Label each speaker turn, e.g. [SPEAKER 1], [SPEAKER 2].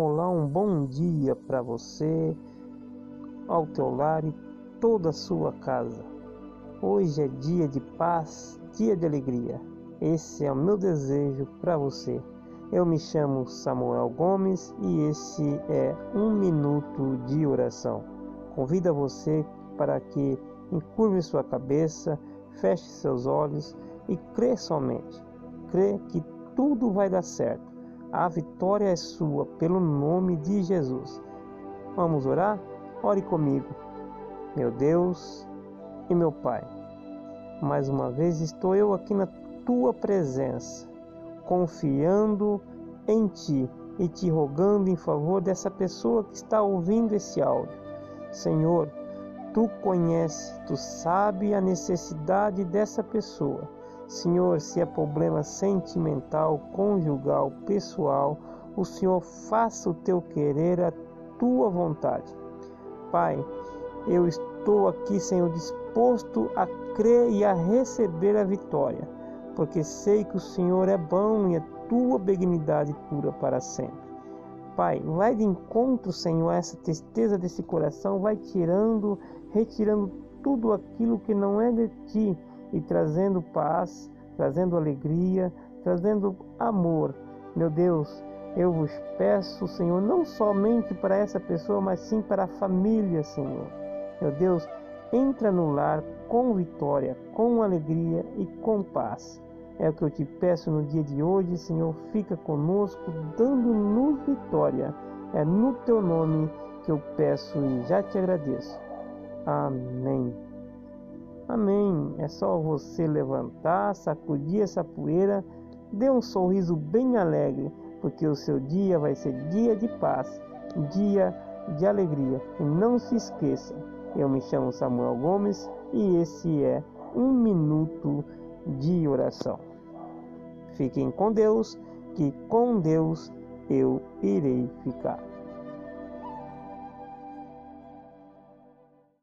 [SPEAKER 1] Olá, um bom dia para você, ao teu lar e toda a sua casa. Hoje é dia de paz, dia de alegria. Esse é o meu desejo para você. Eu me chamo Samuel Gomes e esse é um minuto de oração. Convido você para que encurve sua cabeça, feche seus olhos e crê somente. Crê que tudo vai dar certo a vitória é sua, pelo nome de Jesus. Vamos orar? Ore comigo. Meu Deus e meu Pai, mais uma vez estou eu aqui na tua presença, confiando em Ti e te rogando em favor dessa pessoa que está ouvindo esse áudio. Senhor, Tu conheces, Tu sabe a necessidade dessa pessoa. Senhor, se é problema sentimental, conjugal, pessoal, o Senhor faça o teu querer, a tua vontade. Pai, eu estou aqui, Senhor, disposto a crer e a receber a vitória, porque sei que o Senhor é bom e a tua benignidade pura para sempre. Pai, vai de encontro, Senhor, a essa tristeza desse coração, vai tirando, retirando tudo aquilo que não é de ti e trazendo paz, trazendo alegria, trazendo amor. Meu Deus, eu vos peço, Senhor, não somente para essa pessoa, mas sim para a família, Senhor. Meu Deus, entra no lar com vitória, com alegria e com paz. É o que eu te peço no dia de hoje, Senhor. Fica conosco, dando-nos vitória. É no teu nome que eu peço e já te agradeço. Amém. Amém. É só você levantar, sacudir essa poeira, dê um sorriso bem alegre, porque o seu dia vai ser dia de paz, dia de alegria. E não se esqueça, eu me chamo Samuel Gomes e esse é um minuto de oração. Fiquem com Deus, que com Deus eu irei ficar.